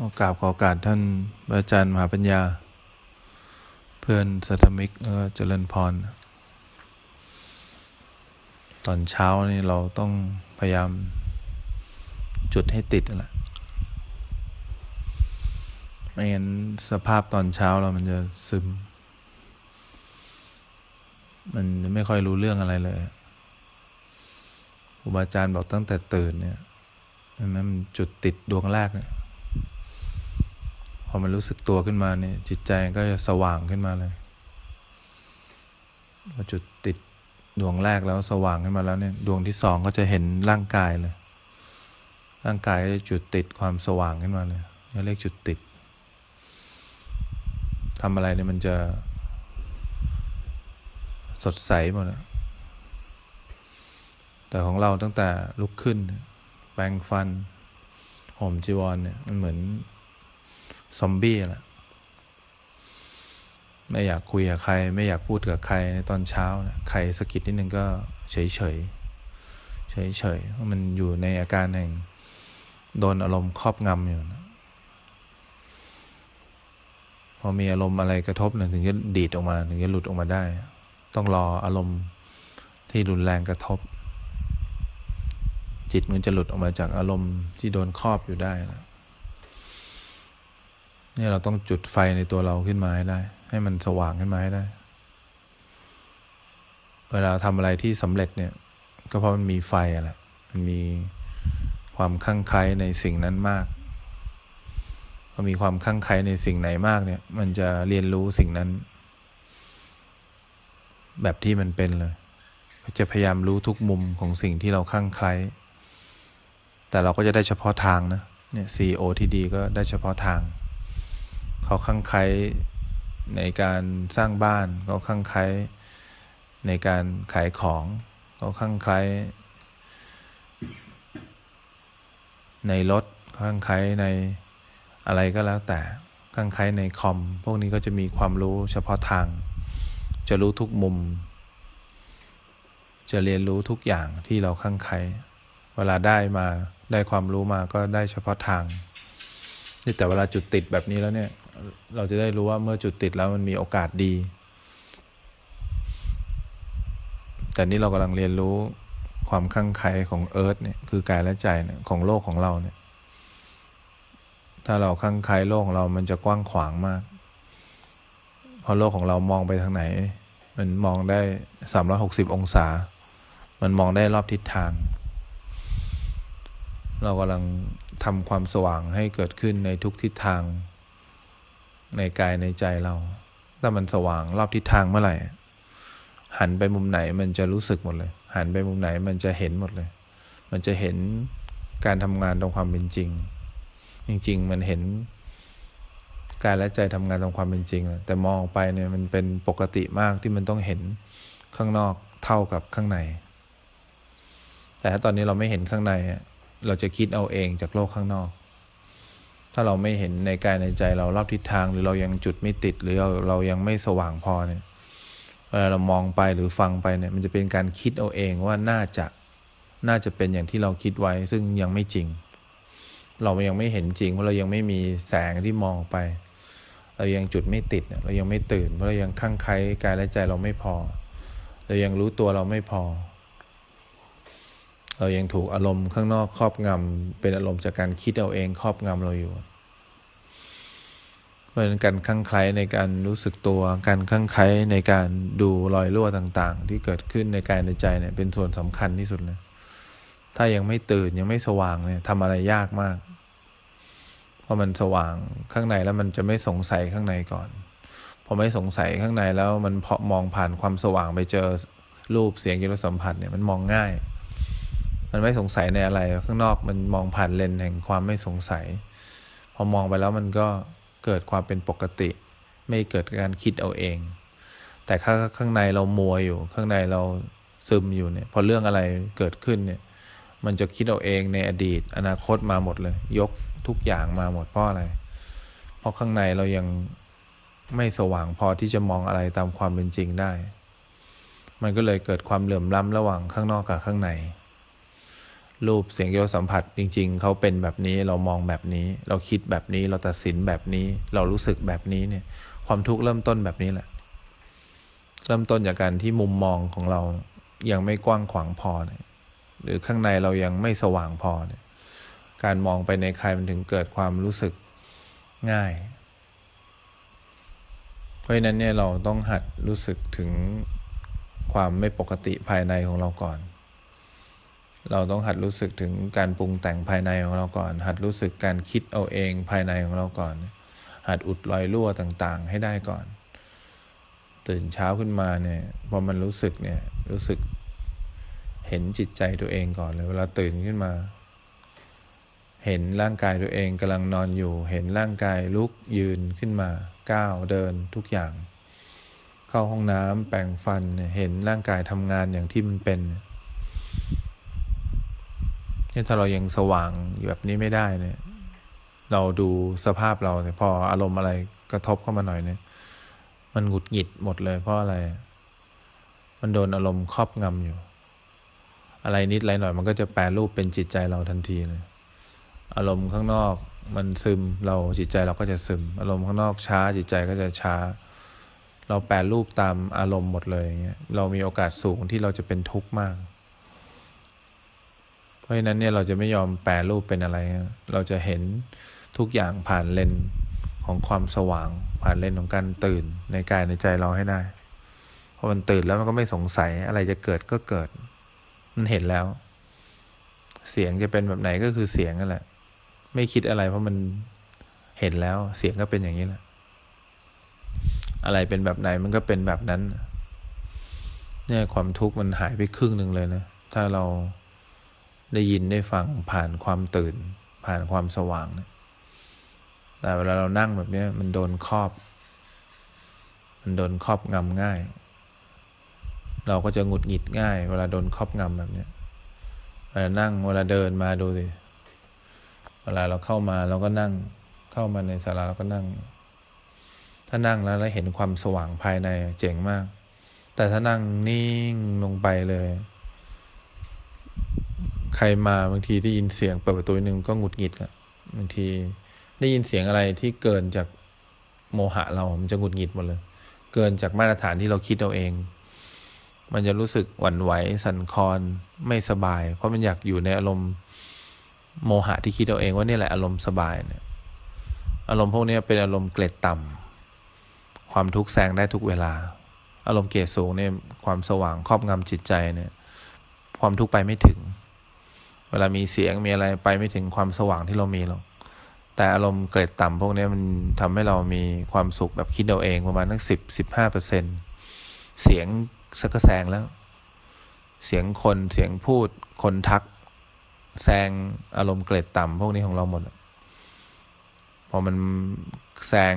โอกาสขอกาสท่านอาจารย์มหาปัญญา เพื่อนสัตมิกแล้วก็เจริญพร ตอนเช้านี่เราต้องพยายามจุดให้ติดนั่นแหละไม่งั้นสภาพตอนเช้าเรามันจะซึม มันจะไม่ค่อยรู้เรื่องอะไรเลยครูบาอาจารย์บอกตั้งแต่ตื่นเนี่ยนั่นมันจุดติดดวงแรกเนี่ย อมันรู้สึกตัวขึ้นมาเนี่ยจิตใจก็จะสว่างขึ้นมาเลยพอจุดติดดวงแรกแล้วสว่างขึ้นมาแล้วเนี่ยดวงที่สองก็จะเห็นร่างกายเลย ร่างกายก็จะจุดติดความสว่างขึ้นมาเลยเรียกจุดติดทำอะไรเนี่ยมันจะสดใสหมดแล้วแต่ของเราตั้งแต่ลุกขึ้น แปรงฟัน ห่มจีวรเนี่ยมันเหมือน ซอมบี้แหละไม่อยากคุยกับใคร ไม่อยากพูดกับใครในตอนเช้านะใครสะกิดนิดนึงก็เฉยเฉยเฉยเฉยมันอยู่ในอาการแห่งโดนอารมณ์ครอบงำอยู่นะพอมีอารมณ์อะไรกระทบเนี่ยถึงจะดีดออกมา ถึงจะหลุดออกมาได้ ต้องรออารมณ์ที่รุนแรงกระทบ จิตมันจะหลุดออกมาจากอารมณ์ที่โดนครอบอยู่ได้นะ นี่เราต้องจุดไฟในตัวเราขึ้นมาให้ได้ ให้มันสว่างขึ้นมาให้ได้ เวลาทำอะไรที่สำเร็จเนี่ย ก็เพราะมันมีไฟอะแหละมันมีความคลั่งไคล้ในสิ่งนั้นมากพอมีความคลั่งไคล้ในสิ่งไหนมากเนี่ย มันจะเรียนรู้สิ่งนั้น แบบที่มันเป็นเลยจะพยายามรู้ทุกมุมของสิ่งที่เราคลั่งไคล้แต่เราก็จะได้เฉพาะทางนะเนี่ยซีโอที่ดีก็ได้เฉพาะทาง เขาคลั่งไคล้ในการสร้างบ้านเขาคลั่งไคล้ในการขายของเขาคลั่งไคล้ในรถคลั่งไคล้ในอะไรก็แล้วแต่คลั่งไคล้ในคอม พวกนี้ก็จะมีความรู้เฉพาะทาง จะรู้ทุกมุม จะเรียนรู้ทุกอย่างที่เราคลั่งไคล้เวลาได้มาได้ความรู้มาก็ได้เฉพาะทาง แต่เวลาจุดติดแบบนี้แล้วเนี่ย เราจะได้รู้ว่าเมื่อจุดติดแล้วมันมีโอกาสดี แต่นี่เรากำลังเรียนรู้ความคลั่งไคล้ของเอิร์ธเนี่ยคือกายและใจเนี่ยของโลกของเราเนี่ย ถ้าเราคลั่งไคล้โลกของเรามันจะกว้างขวางมาก เพราะโลกของเรามองไปทางไหน มันมองได้สามร้อยหกสิบองศา มันมองได้รอบทิศทาง เรากำลังทำความสว่างให้เกิดขึ้นในทุกทิศทาง ในกายในใจเรา ถ้ามันสว่างรอบทิศทางเมื่อไหร่ หันไปมุมไหนมันจะรู้สึกหมดเลย หันไปมุมไหนมันจะเห็นหมดเลย มันจะเห็นการทำงานตรงความเป็นจริง จริง ๆ มันเห็นกายและใจทำงานตรงความเป็นจริง แต่มองไปเนี่ยมันเป็นปกติมากที่มันต้องเห็นข้างนอกเท่ากับข้างใน แต่ถ้าตอนนี้เราไม่เห็นข้างใน เราจะคิดเอาเองจากโลกข้างนอก ถ้าเราไม่เห็นในกายในใจเรารอบทิศทาง หรือเรายังจุดไม่ติด หรือเราเรายังไม่สว่างพอเนี่ยเวลาเรามองไปหรือฟังไปเนี่ยมันจะเป็นการคิดเอาเองว่าน่าจะน่าจะเป็นอย่างที่เราคิดไว้ซึ่งยังไม่จริง เรายังไม่เห็นจริงเพราะเรายังไม่มีแสงที่มองไป เรายังจุดไม่ติดเรายังไม่ตื่นเพราะเรายังข้างไคล้กายและใจเราไม่พอ เรายังรู้ตัวเราไม่พอ เรายังถูกอารมณ์ข้างนอกครอบงำเป็นอารมณ์จากการคิดเอาเองครอบงำเราอยู่ เพราะฉะนั้นการคลั่งไคล้ในการรู้สึกตัว การคลั่งไคล้ในการดูรอยรั่วต่าง ๆ ที่เกิดขึ้นในกายในใจเนี่ยเป็นส่วนสำคัญที่สุดเลยถ้ายังไม่ตื่นยังไม่สว่างเนี่ยทำอะไรยากมาก เพราะมันสว่างข้างในแล้วมันจะไม่สงสัยข้างในก่อนพอไม่สงสัยข้างในแล้วมันพอมองผ่านความสว่างไปเจอรูปเสียงกิริสัมผัสเนี่ยมันมองง่าย มันไม่สงสัยในอะไร ข้างนอกมันมองผ่านเลนแห่งความไม่สงสัย พอมองไปแล้วมันก็เกิดความเป็นปกติ ไม่เกิดการคิดเอาเอง แต่ข้างข้างในเรามัวอยู่ ข้างในเราซึมอยู่เนี่ย พอเรื่องอะไรเกิดขึ้นเนี่ย มันจะคิดเอาเองในอดีต อนาคตมาหมดเลย ยกทุกอย่างมาหมดเพราะอะไร เพราะข้างในเรายังไม่สว่างพอที่จะมองอะไรตามความเป็นจริงได้ มันก็เลยเกิดความเหลื่อมล้ำระหว่างข้างนอกกับข้างใน รูปเสียงเกี่ยวสัมผัสจริง ๆ เขาเป็นแบบนี้เรามองแบบนี้ เราคิดแบบนี้เราตัดสินแบบนี้ เรารู้สึกแบบนี้เนี่ย ความทุกข์เริ่มต้นแบบนี้แหละ เริ่มต้นจากการที่มุมมองของเรายังไม่กว้างขวางพอเนี่ยหรือข้างในเรายังไม่สว่างพอเนี่ย การมองไปในใครมันถึงเกิดความรู้สึกง่าย เพราะฉะนั้นเนี่ยเราต้องหัดรู้สึกถึงความไม่ปกติภายในของเราก่อน เราต้องหัดรู้สึกถึงการปรุงแต่งภายในของเราก่อน หัดรู้สึกการคิดเอาเองภายในของเราก่อน หัดอุดรอยรั่วต่างๆ ให้ได้ก่อน ตื่นเช้าขึ้นมาเนี่ยพอมันรู้สึกเนี่ยรู้สึกเห็นจิตใจตัวเองก่อนเลยเวลาตื่นขึ้นมา เห็นร่างกายตัวเองกำลังนอนอยู่ เห็นร่างกายลุกยืนขึ้นมาก้าวเดินทุกอย่าง เข้าห้องน้ำแปรงฟันเห็นร่างกายทำงานอย่างที่มันเป็น นี่ถ้าเรายังสว่างอยู่แบบนี้ไม่ได้เนี่ย เราดูสภาพเราเนี่ยพออารมณ์อะไรกระทบเข้ามาหน่อยเนี่ย มันหงุดหงิดหมดเลย เพราะอะไร มันโดนอารมณ์ครอบงำอยู่ อะไรนิดอะไรหน่อย มันก็จะแปลรูปเป็นจิตใจเราทันทีเลย อารมณ์ข้างนอกมันซึมเราจิตใจเราก็จะซึม อารมณ์ข้างนอกช้า จิตใจก็จะช้า เราแปลรูปตามอารมณ์หมดเลยอย่างเงี้ยเรามีโอกาสสูงที่เราจะเป็นทุกข์มาก เพราะฉะนั้นเนี่ยเราจะไม่ยอมแปลรูปเป็นอะไร เราจะเห็นทุกอย่างผ่านเลนของความสว่าง ผ่านเลนของการตื่นในกายในใจเราให้ได้พอมันตื่นแล้วมันก็ไม่สงสัยอะไรจะเกิดก็เกิด มันเห็นแล้ว เสียงจะเป็นแบบไหนก็คือเสียงนั่นแหละ ไม่คิดอะไรเพราะมันเห็นแล้ว เสียงก็เป็นอย่างนี้แหละ อะไรเป็นแบบไหนมันก็เป็นแบบนั้น เนี่ยความทุกข์มันหายไปครึ่งหนึ่งเลยนะ ถ้าเรา ได้ยินได้ฟังผ่านความตื่น ผ่านความสว่างนะแต่เวลาเรานั่งแบบนี้มันโดนครอบ มันโดนครอบงำง่าย เราก็จะหงุดหงิดง่าย เวลาโดนครอบงำแบบนี้เวลานั่งเวลาเดินมาดูสิเวลาเราเข้ามาเราก็นั่งเข้ามาในศาลาเราก็นั่ง ถ้านั่งแล้วแล้วเห็นความสว่างภายในเจ๋งมาก แต่ถ้านั่งนิ่งลงไปเลย ใครมาบางทีได้ยินเสียงเปิดประตูนึงก็หงุดหงิดอะบางทีได้ยินเสียงอะไรที่เกินจากโมหะเรา มันจะหงุดหงิดหมดเลย เกินจากมาตรฐานที่เราคิดเอาเอง มันจะรู้สึกหวั่นไหว สั่นคลอน ไม่สบาย เพราะมันอยากอยู่ในอารมณ์โมหะที่คิดเอาเองว่านี่แหละอารมณ์สบายเนี่ย อารมณ์พวกนี้เป็นอารมณ์เกล็ดต่ำความทุกข์แซงได้ทุกเวลา อารมณ์เกรดสูงเนี่ยความสว่างครอบงำจิตใจเนี่ย ความทุกข์ไปไม่ถึง เวลามีเสียงมีอะไรไปไม่ถึงความสว่างที่เรามีหรอกแต่อารมณ์เกรดต่ำพวกนี้มันทำให้เรามีความสุขแบบคิดเอาเองประมาณทั้งสิบสิบห้าเปอร์เซ็นเสียงสักแซงแล้ว เสียงคนเสียงพูดคนทักแซงอารมณ์เกรดต่ำพวกนี้ของเราหมดพอมันแซง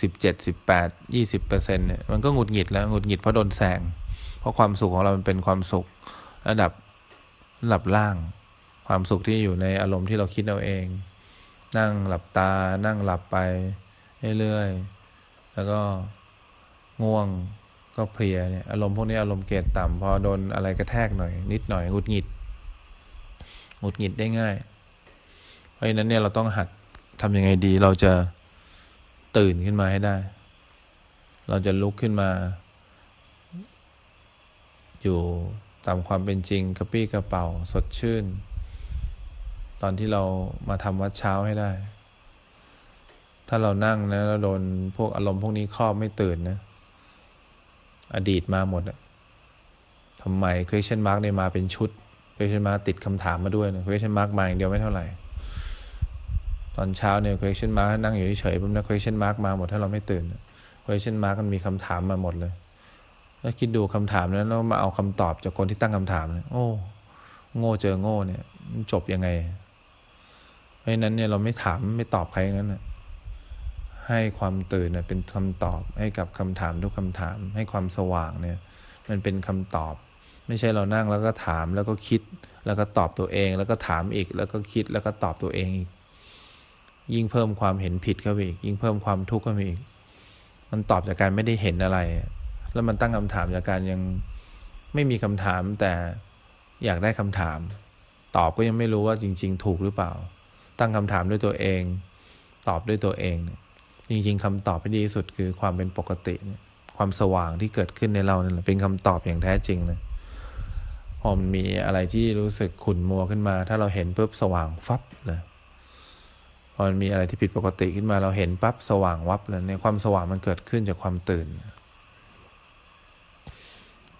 สิบเจ็ดสิบแปดยี่สิบเปอร์เซ็นเนี่ยมันก็หงุดหงิดแล้วหงุดหงิดเพราะโดนแซงเพราะความสุขของเรามันเป็นความสุขระดับระดับล่าง ความสุขที่อยู่ในอารมณ์ที่เราคิดเอาเอง นั่งหลับตา นั่งหลับไปเรื่อยๆแล้วก็ง่วงก็เพลียเนี่ยอารมณ์พวกนี้อารมณ์เกรดต่ำพอโดนอะไรกระแทกหน่อย นิดหน่อยหงุดหงิดหงุดหงิดได้ง่าย เพราะฉะนั้นเนี่ยเราต้องหัดทำยังไงดี เราจะตื่นขึ้นมาให้ได้ เราจะลุกขึ้นมา อยู่ตามความเป็นจริงกระปี้กระเป๋าสดชื่น ตอนที่เรามาทำวัดเช้าให้ได้ ถ้าเรานั่งนะเราโดนพวกอารมณ์พวกนี้ครอบไม่ตื่นนะ อดีตมาหมดอะทำไม question mark เนี่ยมาเป็นชุด question mark ติดคำถามมาด้วยนะ question mark มาอย่างเดียวไม่เท่าไหร่ ตอนเช้าเนี่ย question mark นั่งอยู่เฉยๆปุ๊บนะ question mark มาหมดถ้าเราไม่ตื่น question mark มันมีคำถามมาหมดเลย แล้วคิดดูคำถามนั้นแล้วมาเอาคำตอบจากคนที่ตั้งคำถามเนี่ยโอ้โง่เจอโง่เนี่ยจบยังไง ราะฉะนั้นเนี่ยเราไม่ถามไม่ตอบใครนั้นนะให้ความตื่นเป็นคำตอบให้กับคำถามทุกคำถาม ให้ความสว่างเนี่ย มันเป็นคำตอบ ไม่ใช่เรานั่งแล้วก็ถามแล้วก็คิด แล้วก็ตอบตัวเอง แล้วก็ถามอีก แล้วก็คิดแล้วก็ตอบตัวเองอีกยิ่งเพิ่มความเห็นผิดเข้าไปอีก ยิ่งเพิ่มความทุกข์เข้าไปอีก มันตอบจากการไม่ได้เห็นอะไร แล้วมันตั้งคำถามจากการยังไม่มีคำถามแต่อยากได้คำถาม ตอบก็ยังไม่รู้ว่าจริง ๆ ถูกหรือเปล่า ตั้งคำถามด้วยตัวเอง ตอบด้วยตัวเองเนี่ยจริงๆคำตอบที่ดีที่สุดคือความเป็นปกติเนี่ยความสว่างที่เกิดขึ้นในเราเนี่ยเป็นคำตอบอย่างแท้จริงเลยพอมันมีอะไรที่รู้สึกขุ่นมัวขึ้นมา ถ้าเราเห็นปุ๊บสว่างฟับเลยพอมันมีอะไรที่ผิดปกติขึ้นมาเราเห็นปั๊บสว่างวับเลยในความสว่างมันเกิดขึ้นจากความตื่น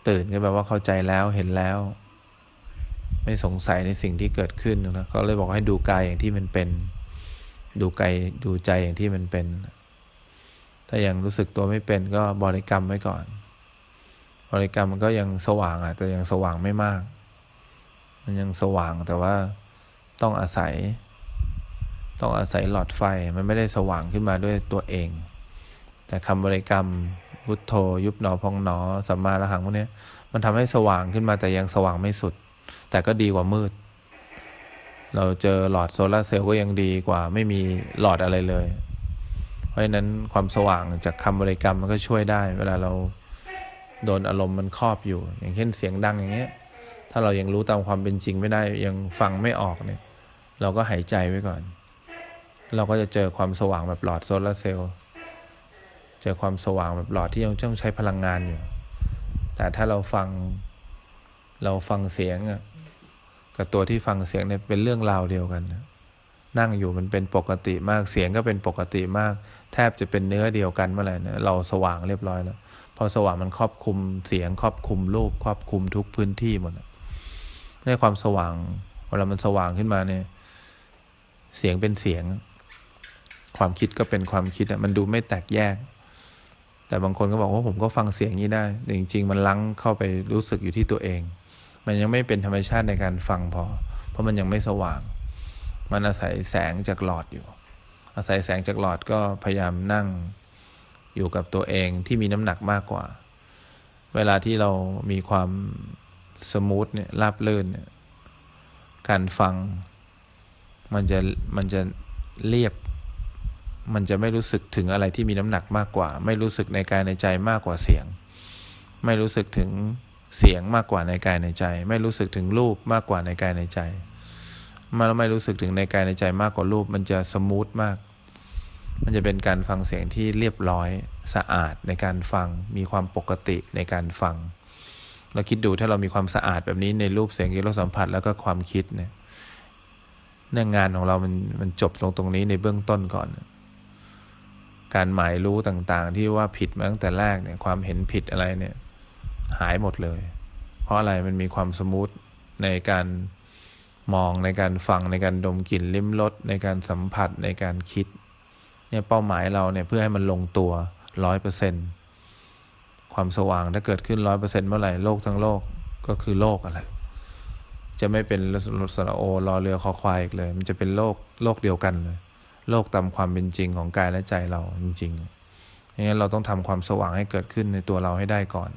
ตื่นก็แปลว่าเข้าใจแล้วเห็นแล้ว ไม่สงสัยในสิ่งที่เกิดขึ้นนะเขาเลยบอกให้ดูกายอย่างที่มันเป็น ดูกายดูใจอย่างที่มันเป็น ถ้ายังรู้สึกตัวไม่เป็นก็บริกรรมไว้ก่อน บริกรรมมันก็ยังสว่างอะแต่ยังสว่างไม่มาก มันยังสว่างแต่ว่าต้องอาศัย ต้องอาศัยหลอดไฟมันไม่ได้สว่างขึ้นมาด้วยตัวเอง แต่คำบริกรรมพุทโธยุบหนอพองหนอสัมมาระหังพวกนี้มันทำให้สว่างขึ้นมาแต่ยังสว่างไม่สุด แต่ก็ดีกว่ามืด เราเจอหลอดโซลาเซลล์ก็ยังดีกว่าไม่มีหลอดอะไรเลย เพราะฉะนั้นความสว่างจากคำบริกรรมมันก็ช่วยได้ เวลาเราโดนอารมณ์มันครอบอยู่ อย่างเช่นเสียงดังอย่างเงี้ย ถ้าเรายังรู้ตามความเป็นจริงไม่ได้ยังฟังไม่ออกเนี่ย เราก็หายใจไว้ก่อน เราก็จะเจอความสว่างแบบหลอดโซลาเซลล์เจอความสว่างแบบหลอดที่ยังต้องใช้พลังงานอยู่ แต่ถ้าเราฟังเราฟังเสียง กับตัวที่ฟังเสียงเนี่ยเป็นเรื่องราวเดียวกัน นั่งอยู่มันเป็นปกติมากเสียงก็เป็นปกติมาก แทบจะเป็นเนื้อเดียวกันเมื่อไหร่นะเราสว่างเรียบร้อยแล้วพอสว่างมันครอบคุมเสียงครอบคุมรูปครอบคุมทุกพื้นที่หมดในความสว่างเวลามันสว่างขึ้นมาเนี่ย เสียงเป็นเสียง ความคิดก็เป็นความคิดมันดูไม่แตกแยก แต่บางคนก็บอกว่าผมก็ฟังเสียงนี้ได้แต่จริง ๆ มันลังเข้าไปรู้สึกอยู่ที่ตัวเอง มันยังไม่เป็นธรรมชาติในการฟังพอ เพราะมันยังไม่สว่าง มันอาศัยแสงจากหลอดอยู่ อาศัยแสงจากหลอดก็พยายามนั่งอยู่กับตัวเองที่มีน้ำหนักมากกว่า เวลาที่เรามีความสมูทเนี่ยราบเลื่นเนี่ยการฟังมันจะมันจะเรียบ มันจะไม่รู้สึกถึงอะไรที่มีน้ำหนักมากกว่า ไม่รู้สึกในกายในใจมากกว่าเสียง ไม่รู้สึกถึง เสียงมากกว่าในกายในใจ ไม่รู้สึกถึงรูปมากกว่าในกายในใจมาแล้วไม่รู้สึกถึงในกายในใจมากกว่ารูป มันจะสมูทมาก มันจะเป็นการฟังเสียงที่เรียบร้อยสะอาดในการฟัง มีความปกติในการฟังเราคิดดูถ้าเรามีความสะอาดแบบนี้ในรูปเสียงที่เราสัมผัสแล้วก็ความคิดเนี่ยเนื่องงานของเรามันมันจบลงตรงนี้ในเบื้องต้นก่อน การหมายรู้ต่างๆ ที่ว่าผิดมาตั้งแต่แรกเนี่ยความเห็นผิดอะไรเนี่ย หายหมดเลย เพราะอะไรมันมีความสมูทในการมองในการฟังในการดมกลิ่นลิ้มรสในการสัมผัสในการคิดเนี่ยเป้าหมายเราเนี่ยเพื่อให้มันลงตัวร้อยเปอร์เซ็นความสว่างถ้าเกิดขึ้นร้อยเปอร์เซ็นเมื่อไหร่โลกทั้งโลกก็คือโลกอะไร จะไม่เป็นรถสระโอรอเรือคอควายอีกเลย มันจะเป็นโลกโลกเดียวกันเลย โลกตามความเป็นจริงของกายและใจเราจริงๆอย่างนั้นเราต้องทำความสว่างให้เกิดขึ้นในตัวเราให้ได้ก่อน